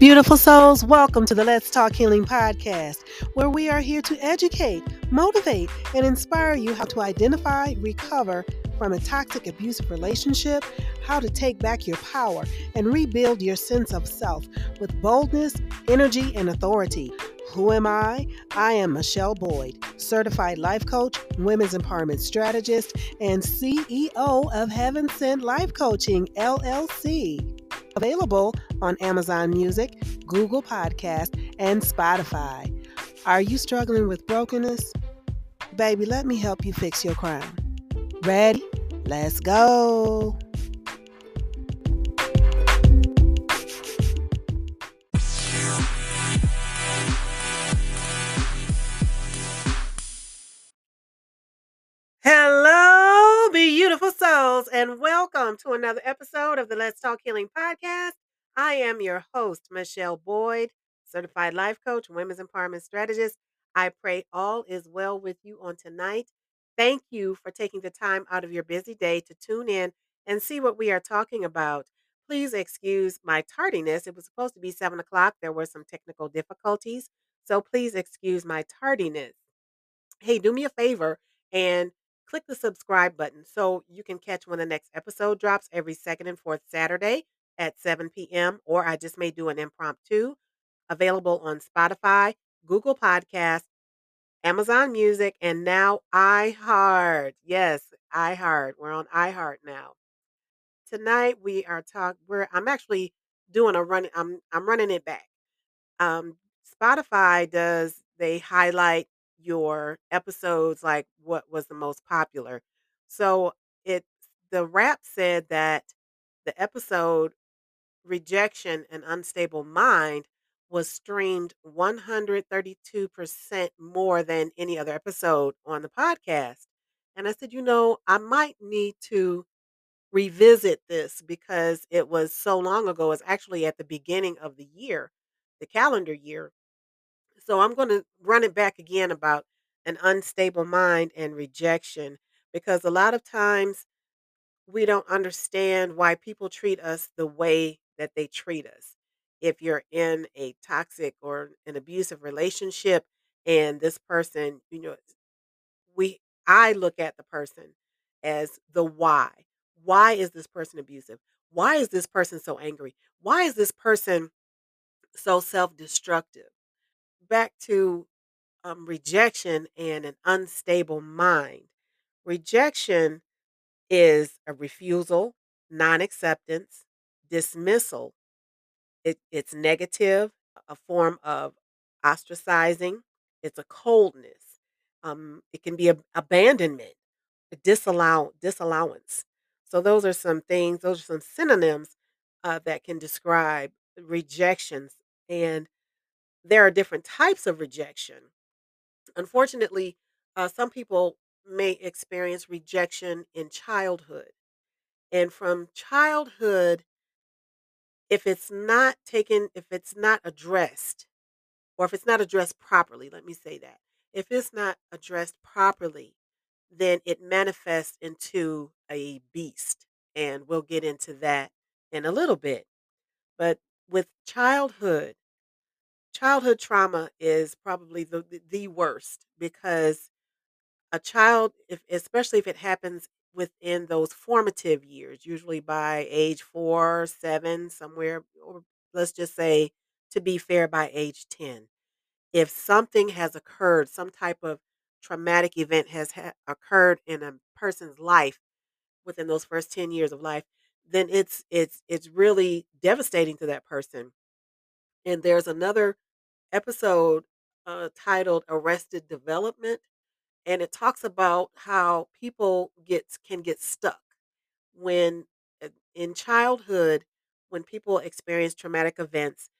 Beautiful souls, welcome to the Let's Talk Healing podcast, where we are here to educate, motivate, and inspire you how to identify, recover from a toxic, abusive relationship, how to take back your power, and rebuild your sense of self with boldness, energy, and authority. Who am I? I am Michele Boyd, certified life coach, women's empowerment strategist, and CEO of Heaven Sent Life Coaching, LLC. Available on Amazon Music, Google Podcast, and Spotify. Are you struggling with brokenness? Baby, let me help you fix your crown. Ready? Let's go. Another episode of the Let's Talk Healing podcast. I am your host, Michele Boyd, certified life coach, women's empowerment strategist. I pray all is well with you on tonight. Thank you for taking the time out of your busy day to tune in and see what we are talking about. Please excuse my tardiness. It was supposed to be seven o'clock. There were some technical difficulties. So please excuse my tardiness. Hey, do me a favor and click the subscribe button so you can catch when the next episode drops every second and fourth Saturday at 7 p.m. Or I just may do an impromptu available on Spotify, Google Podcast, Amazon Music, and now iHeart. Yes, iHeart. We're on iHeart now. Tonight we are talking. We're I'm actually doing a run. I'm I'm running it back. Um, Spotify does they highlight your episodes like what was the most popular. So it the rap said that the episode rejection and unstable mind was streamed 132% more than any other episode on the podcast. And I said, you know, I might need to revisit this because it was so long ago. It's actually at the beginning of the year, the calendar year. So I'm going to run it back again about an unstable mind and rejection because a lot of times we don't understand why people treat us the way that they treat us. If you're in a toxic or an abusive relationship and this person, you know, we I look at the person as the why. Why is this person abusive? Why is this person so angry? Why is this person so self-destructive? Back to um, rejection and an unstable mind. Rejection is a refusal, non acceptance, dismissal. It, it's negative, a form of ostracizing, it's a coldness. Um, it can be a, abandonment, a disallow, disallowance. So, those are some things, those are some synonyms uh, that can describe rejections. And there are different types of rejection. Unfortunately, uh, some people may experience rejection in childhood. And from childhood, if it's not taken, if it's not addressed, or if it's not addressed properly, let me say that. If it's not addressed properly, then it manifests into a beast. And we'll get into that in a little bit. But with childhood, childhood trauma is probably the, the, worst because a child, if especially if it happens within those formative years, usually by age four, seven, somewhere, or let's just say, to be fair, by age 10. If something has occurred, some type of traumatic event has ha- occurred in a person's life within those first 10 years of life, then it's it's it's really devastating to that person. And there's another episode uh, titled Arrested Development and it talks about how people get can get stuck when uh, in childhood when people experience traumatic events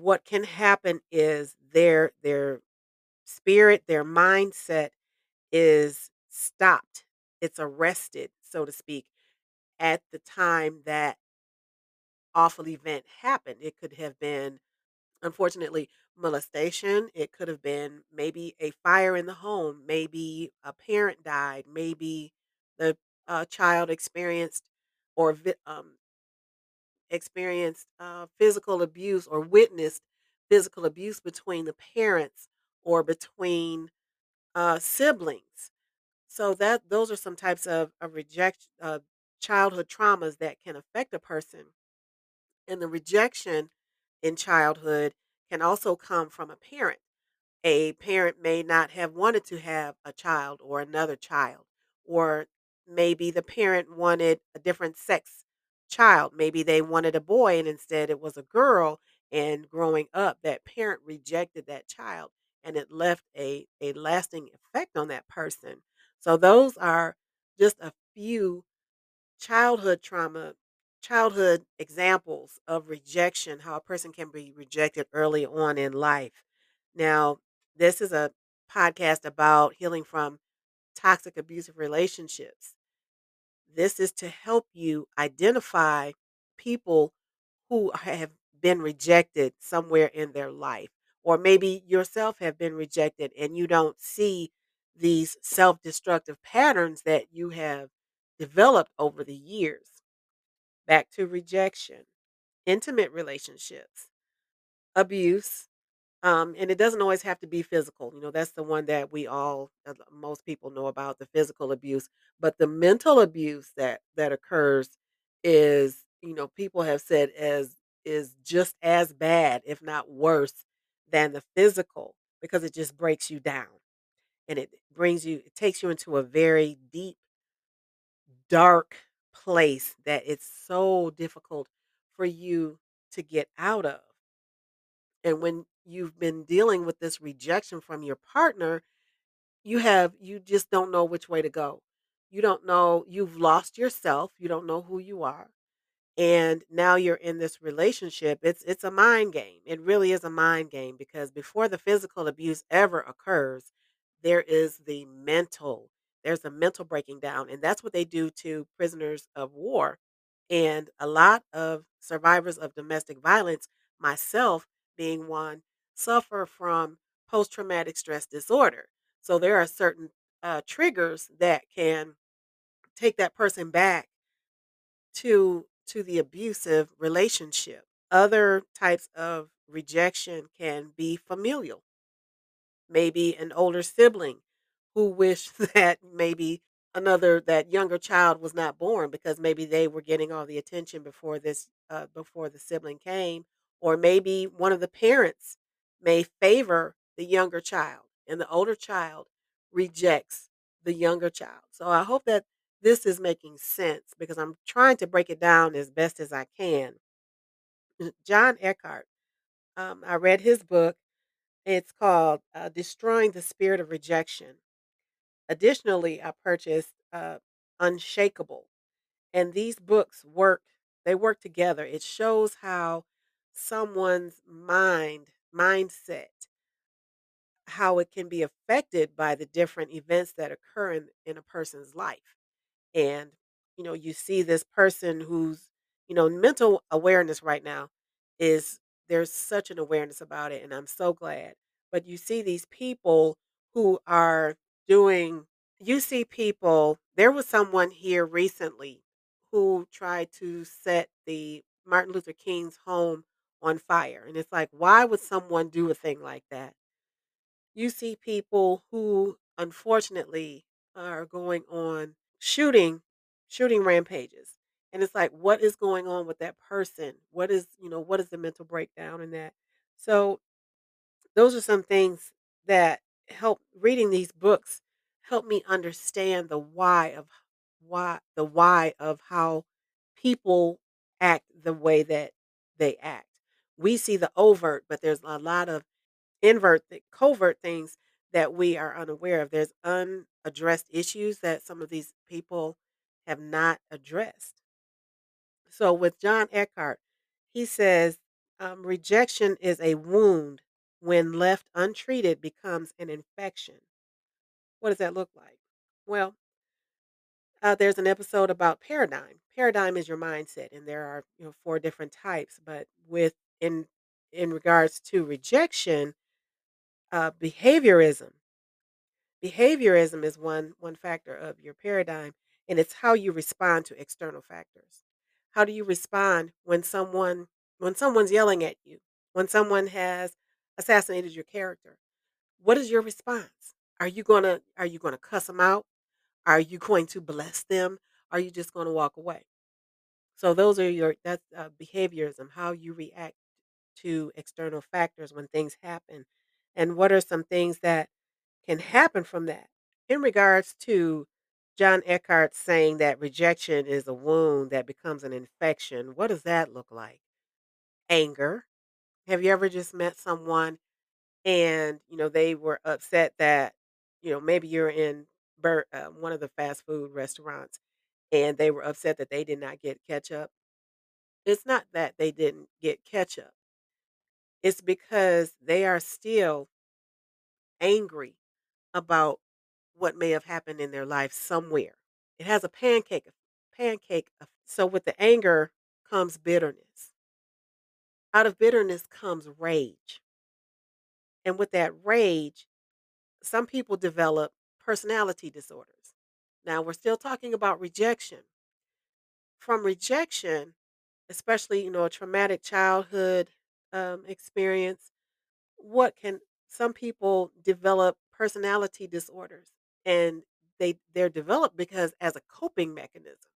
what can happen is their their spirit their mindset is stopped it's arrested so to speak at the time that awful event happened. It could have been unfortunately molestation it could have been maybe a fire in the home maybe a parent died maybe the uh, child experienced or vi- um, experienced uh, physical abuse or witnessed physical abuse between the parents or between uh, siblings. So that those are some types of, of reject uh, childhood traumas that can affect a person. And the rejection in childhood can also come from a parent a parent may not have wanted to have a child or another child, or maybe the parent wanted a different sex child. Maybe they wanted a boy and instead it was a girl. And growing up, that parent rejected that child and it left a, a lasting effect on that person. So, those are just a few childhood trauma, childhood examples of rejection, how a person can be rejected early on in life. Now, this is a podcast about healing from toxic abusive relationships. This is to help you identify people who have been rejected somewhere in their life, or maybe yourself have been rejected and you don't see these self destructive patterns that you have developed over the years. Back to rejection, intimate relationships, abuse, um, and it doesn't always have to be physical. You know, that's the one that we all, uh, most people know about the physical abuse, but the mental abuse that that occurs is, you know, people have said as is just as bad, if not worse, than the physical because it just breaks you down and it brings you, it takes you into a very deep, dark place that it's so difficult for you to get out of. And when you've been dealing with this rejection from your partner, you have you just don't know which way to go. You don't know, you've lost yourself, you don't know who you are. And now you're in this relationship. It's it's a mind game. It really is a mind game because before the physical abuse ever occurs, there is the mental. There's a mental breaking down, and that's what they do to prisoners of war. And a lot of survivors of domestic violence, myself being one, suffer from post traumatic stress disorder. So there are certain uh, triggers that can take that person back to to the abusive relationship. Other types of rejection can be familial maybe an older sibling who wish that maybe another that younger child was not born because maybe they were getting all the attention before this uh, before the sibling came or maybe one of the parents may favor the younger child and the older child rejects the younger child. So i hope that this is making sense because i'm trying to break it down as best as i can. John Eckhardt um, i read his book. It's called, uh, Destroying the Spirit of Rejection. Additionally, I purchased, uh, Unshakable, and these books work they work together. It shows how someone's mind mindset, how it can be affected by the different events that occur in in a person's life. And, you know, you see this person who's, you know, mental awareness right now is there's such an awareness about it, and I'm so glad. But you see these people who are doing, you see people, there was someone here recently who tried to set the Martin Luther King's home on fire. And it's like, why would someone do a thing like that? You see people who unfortunately are going on shooting shooting rampages. And it's like what is going on with that person? What is, you know, what is the mental breakdown in that? So those are some things that help reading these books help me understand the why of why the why of how people act the way that they act. We see the overt, but there's a lot of invert covert things that we are unaware of. There's unaddressed issues that some of these people have not addressed. So with John Eckhardt, he says um, rejection is a wound when left untreated becomes an infection. What does that look like? Well, uh, there's an episode about paradigm. Paradigm is your mindset, and there are you know four different types. But with in in regards to rejection, uh, behaviorism Behaviorism is one one factor of your paradigm, and it's how you respond to external factors. How do you respond when someone when someone's yelling at you? When someone has assassinated your character? What is your response? Are you gonna are you gonna cuss them out? Are you going to bless them? Are you just gonna walk away? So those are your that's uh, behaviorism, how you react to external factors when things happen, and what are some things that can happen from that. In regards to John Eckhardt saying that rejection is a wound that becomes an infection, what does that look like? Anger. Have you ever just met someone and you know they were upset that you know maybe you're in Bur- uh, one of the fast food restaurants and they were upset that they did not get ketchup? It's not that they didn't get ketchup. It's because they are still angry about what may have happened in their life somewhere. It has a pancake pancake eff so with the anger comes bitterness. Out of bitterness comes rage. And with that rage, some people develop personality disorders. Now we're still talking about rejection. From rejection, especially, you know, a traumatic childhood um, experience, what can some people develop personality disorders and they they're developed because as a coping mechanism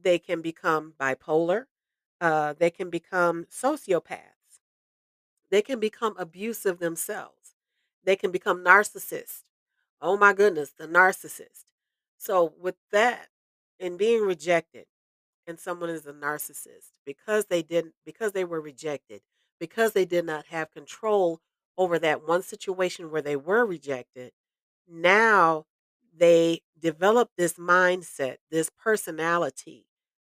they can become bipolar uh, they can become sociopaths. They can become abusive themselves. They can become narcissists. Oh my goodness the narcissist. So with that and being rejected and someone is a narcissist because they didn't because they were rejected because they did not have control over that one situation where they were rejected now they develop this mindset this personality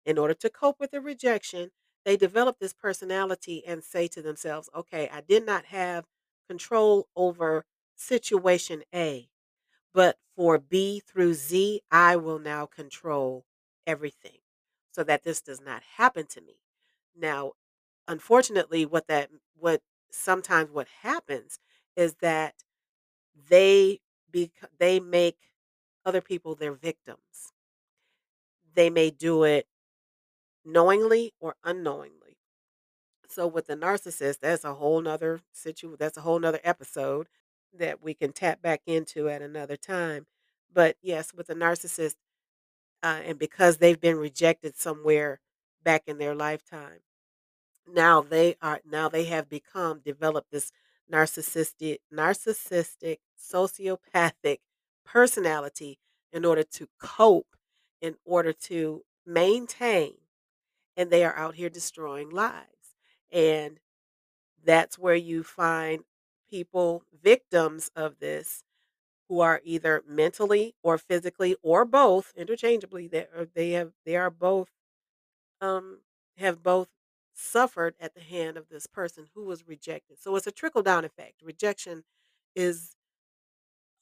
in order to cope with the rejection they develop this personality and say to themselves okay i did not have control over situation a but for B through Z, I will now control everything so that this does not happen to me. Now, unfortunately, what that what sometimes what happens is that they bec they make other people their victims. They may do it knowingly or unknowingly. So with the narcissist, that's a whole nother situ that's a whole nother episode that we can tap back into at another time. But yes, with the narcissist, uh, and because they've been rejected somewhere back in their lifetime, now they are now they have become developed this narcissistic narcissistic sociopathic personality in order to cope, in order to maintain, and they are out here destroying lives. And that's where you find people victims of this who are either mentally or physically or both interchangeably they are they have they are both um have both suffered at the hand of this person who was rejected. So it's a trickle down effect. Rejection is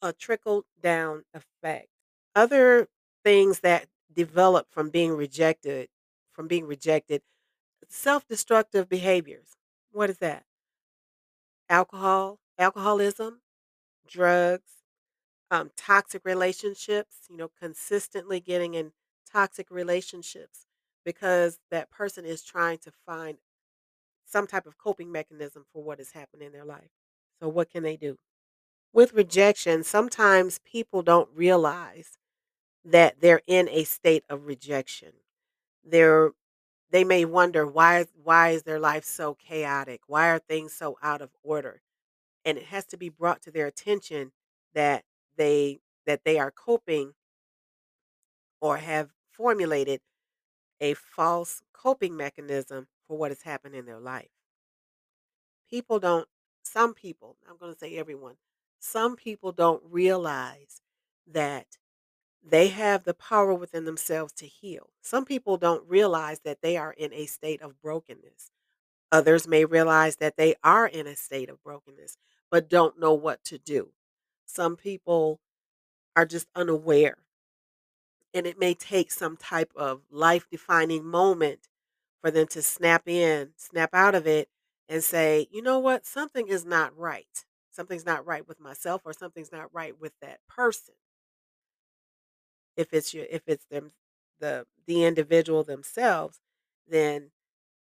a trickle down effect. Other things that develop from being rejected from being rejected self-destructive behaviors. What is that? Alcohol, alcoholism, drugs, um, toxic relationships, you know, consistently getting in toxic relationships because that person is trying to find some type of coping mechanism for what has happened in their life. So, what can they do? With rejection, sometimes people don't realize that they're in a state of rejection. They're they may wonder why why is their life so chaotic? Why are things so out of order? And it has to be brought to their attention that they that they are coping or have formulated a false coping mechanism for what has happened in their life. People don't some people, I'm going to say everyone, some people don't realize that they have the power within themselves to heal. Some people don't realize that they are in a state of brokenness. Others may realize that they are in a state of brokenness, but don't know what to do. Some people are just unaware, and it may take some type of life defining moment for them to snap in, snap out of it, and say, you know what, something is not right. Something's not right with myself, or something's not right with that person. If it's your, if it's them the the individual themselves, then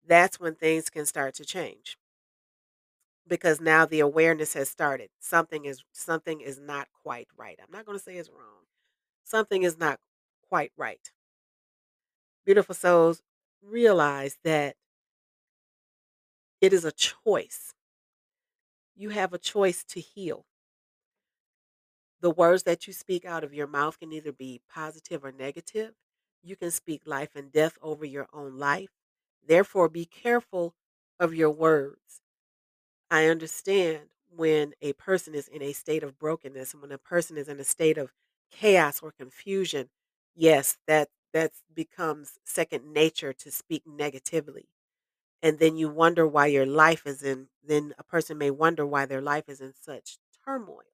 that's when things can start to change because now the awareness has started. Something is something is not quite right. I'm not going to say it's wrong. Something is not quite right. Beautiful souls realize that it is a choice. You have a choice to heal. The words that you speak out of your mouth can either be positive or negative. You can speak life and death over your own life. Therefore, be careful of your words. I understand when a person is in a state of brokenness and when a person is in a state of chaos or confusion, yes, that that becomes second nature to speak negatively. And then you wonder why your life is in then a person may wonder why their life is in such turmoil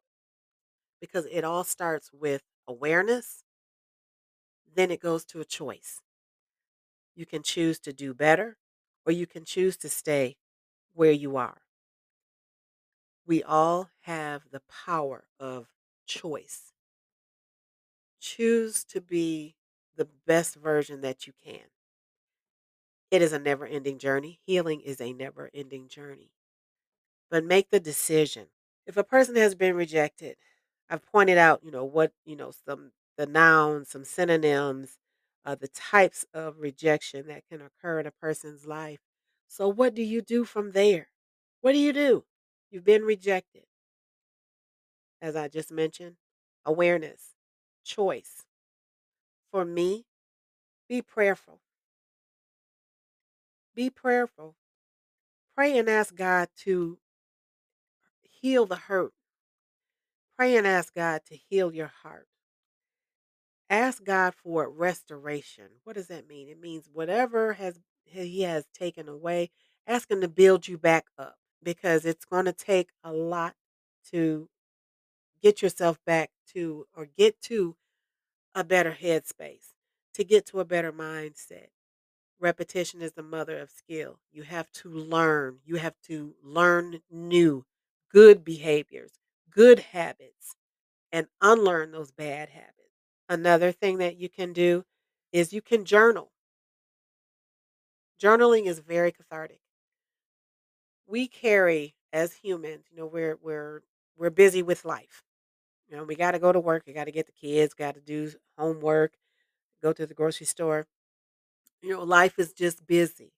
because it all starts with awareness, then it goes to a choice. You can choose to do better or you can choose to stay where you are. We all have the power of choice. Choose to be the best version that you can. It is a never ending journey. Healing is a never ending journey. But make the decision. If a person has been rejected, I've pointed out, you know, what, you know, some the nouns, some synonyms, uh, the types of rejection that can occur in a person's life. So, what do you do from there? What do you do? You've been rejected, as I just mentioned. Awareness, choice. For me, be prayerful. Be prayerful. Pray and ask God to heal the hurt. Pray and ask God to heal your heart. Ask God for restoration. What does that mean? It means whatever has he has taken away, ask him to build you back up because it's going to take a lot to get yourself back to or get to a better headspace, to get to a better mindset. Repetition is the mother of skill. You have to learn. You have to learn new, good behaviors, good habits, and unlearn those bad habits. Another thing that you can do is you can journal. Journaling is very cathartic. We carry as humans, you know, we're we're we're busy with life. You know, we got to go to work, we got to get the kids, got to do homework, go to the grocery store. You know, life is just busy.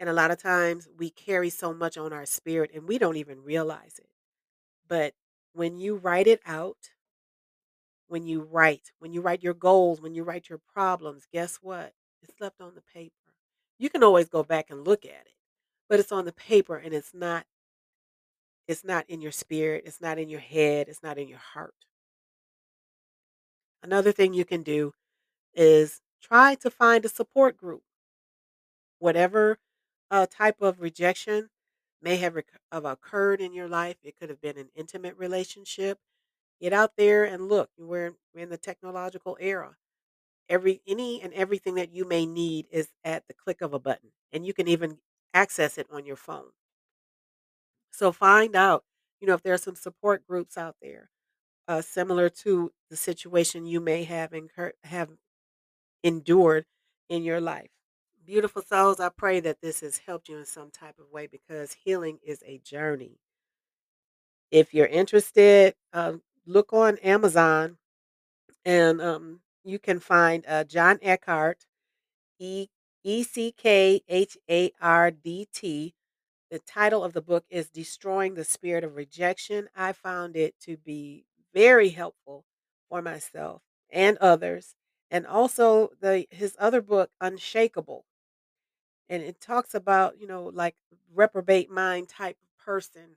And a lot of times we carry so much on our spirit and we don't even realize it. But when you write it out, when you write, when you write your goals, when you write your problems, guess what? It's left on the paper. You can always go back and look at it, but it's on the paper and it's not it's not in your spirit, it's not in your head, it's not in your heart. Another thing you can do is try to find a support group. Whatever uh, type of rejection may have, rec- have occurred in your life, it could have been an intimate relationship. Get out there and look. We're, in the technological era. Every any and everything that you may need is at the click of a button, and you can even access it on your phone. So find out, you know, if there are some support groups out there uh, similar to the situation you may have incur- have endured in your life. Beautiful souls, I pray that this has helped you in some type of way because healing is a journey. If you're interested, uh, look on Amazon and um, you can find uh, John Eckhardt, E E C K H A R D T. The title of the book is Destroying the Spirit of Rejection. I found it to be very helpful for myself and others. And also the his other book, Unshakable and it talks about you know like reprobate mind type person.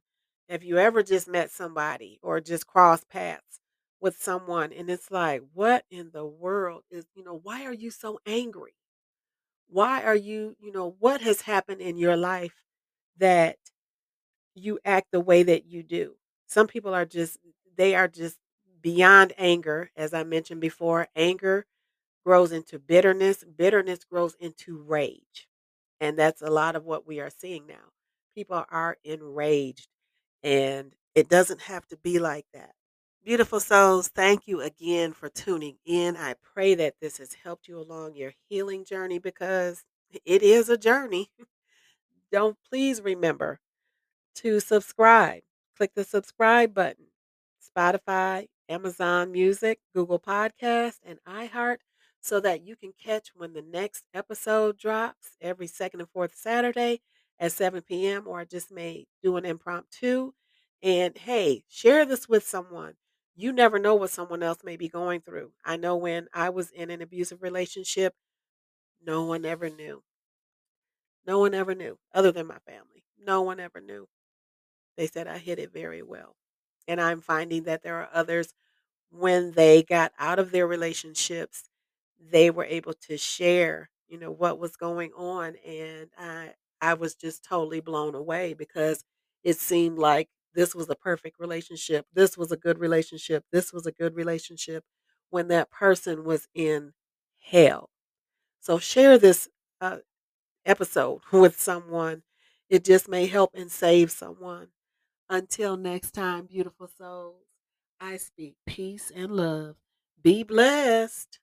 Have you ever just met somebody or just crossed paths with someone and it's like what in the world is you know why are you so angry? Why are you you know what has happened in your life that you act the way that you do? Some people are just they are just beyond anger as i mentioned before anger grows into bitterness bitterness grows into rage and that's a lot of what we are seeing now. People are enraged, and it doesn't have to be like that. Beautiful souls, thank you again for tuning in. I pray that this has helped you along your healing journey because it is a journey. Don't please remember to subscribe. Click the subscribe button. Spotify, Amazon Music, Google Podcast, and iHeart so that you can catch when the next episode drops every second and fourth Saturday at 7 p.m. or I just may do an impromptu. And hey, share this with someone. You never know what someone else may be going through. I know when I was in an abusive relationship, no one ever knew. No one ever knew, other than my family. No one ever knew. They said I hid it very well. And I'm finding that there are others when they got out of their relationships, they were able to share, you know, what was going on and I I was just totally blown away because it seemed like this was a perfect relationship. This was a good relationship. This was a good relationship when that person was in hell. So share this uh, episode with someone. It just may help and save someone. Until next time, beautiful souls, I speak peace and love. Be blessed.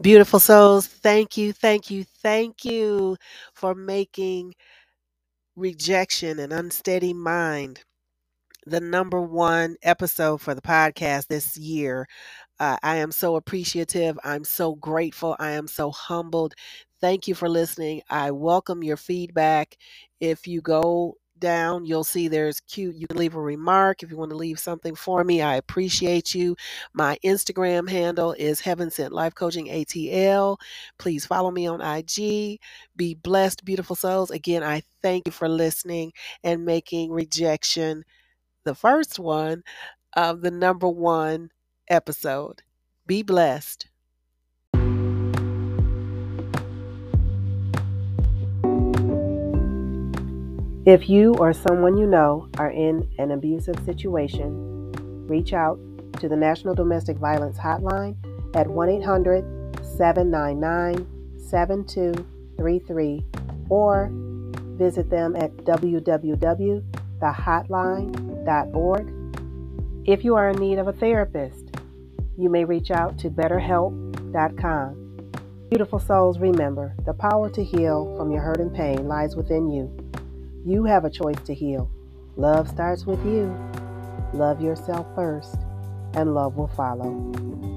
Beautiful souls, thank you, thank you, thank you for making rejection and unsteady mind the number one episode for the podcast this year. Uh, I am so appreciative. I'm so grateful. I am so humbled. Thank you for listening. I welcome your feedback. If you go down, you'll see there's cute. You can leave a remark if you want to leave something for me. I appreciate you. My Instagram handle is Heaven Sent Life Coaching ATL. Please follow me on IG. Be blessed, beautiful souls. Again, I thank you for listening and making rejection the first one of the number one episode. Be blessed. If you or someone you know are in an abusive situation, reach out to the National Domestic Violence Hotline at 1 800 799 7233 or visit them at www.thehotline.org. If you are in need of a therapist, you may reach out to betterhelp.com. Beautiful souls, remember the power to heal from your hurt and pain lies within you. You have a choice to heal. Love starts with you. Love yourself first, and love will follow.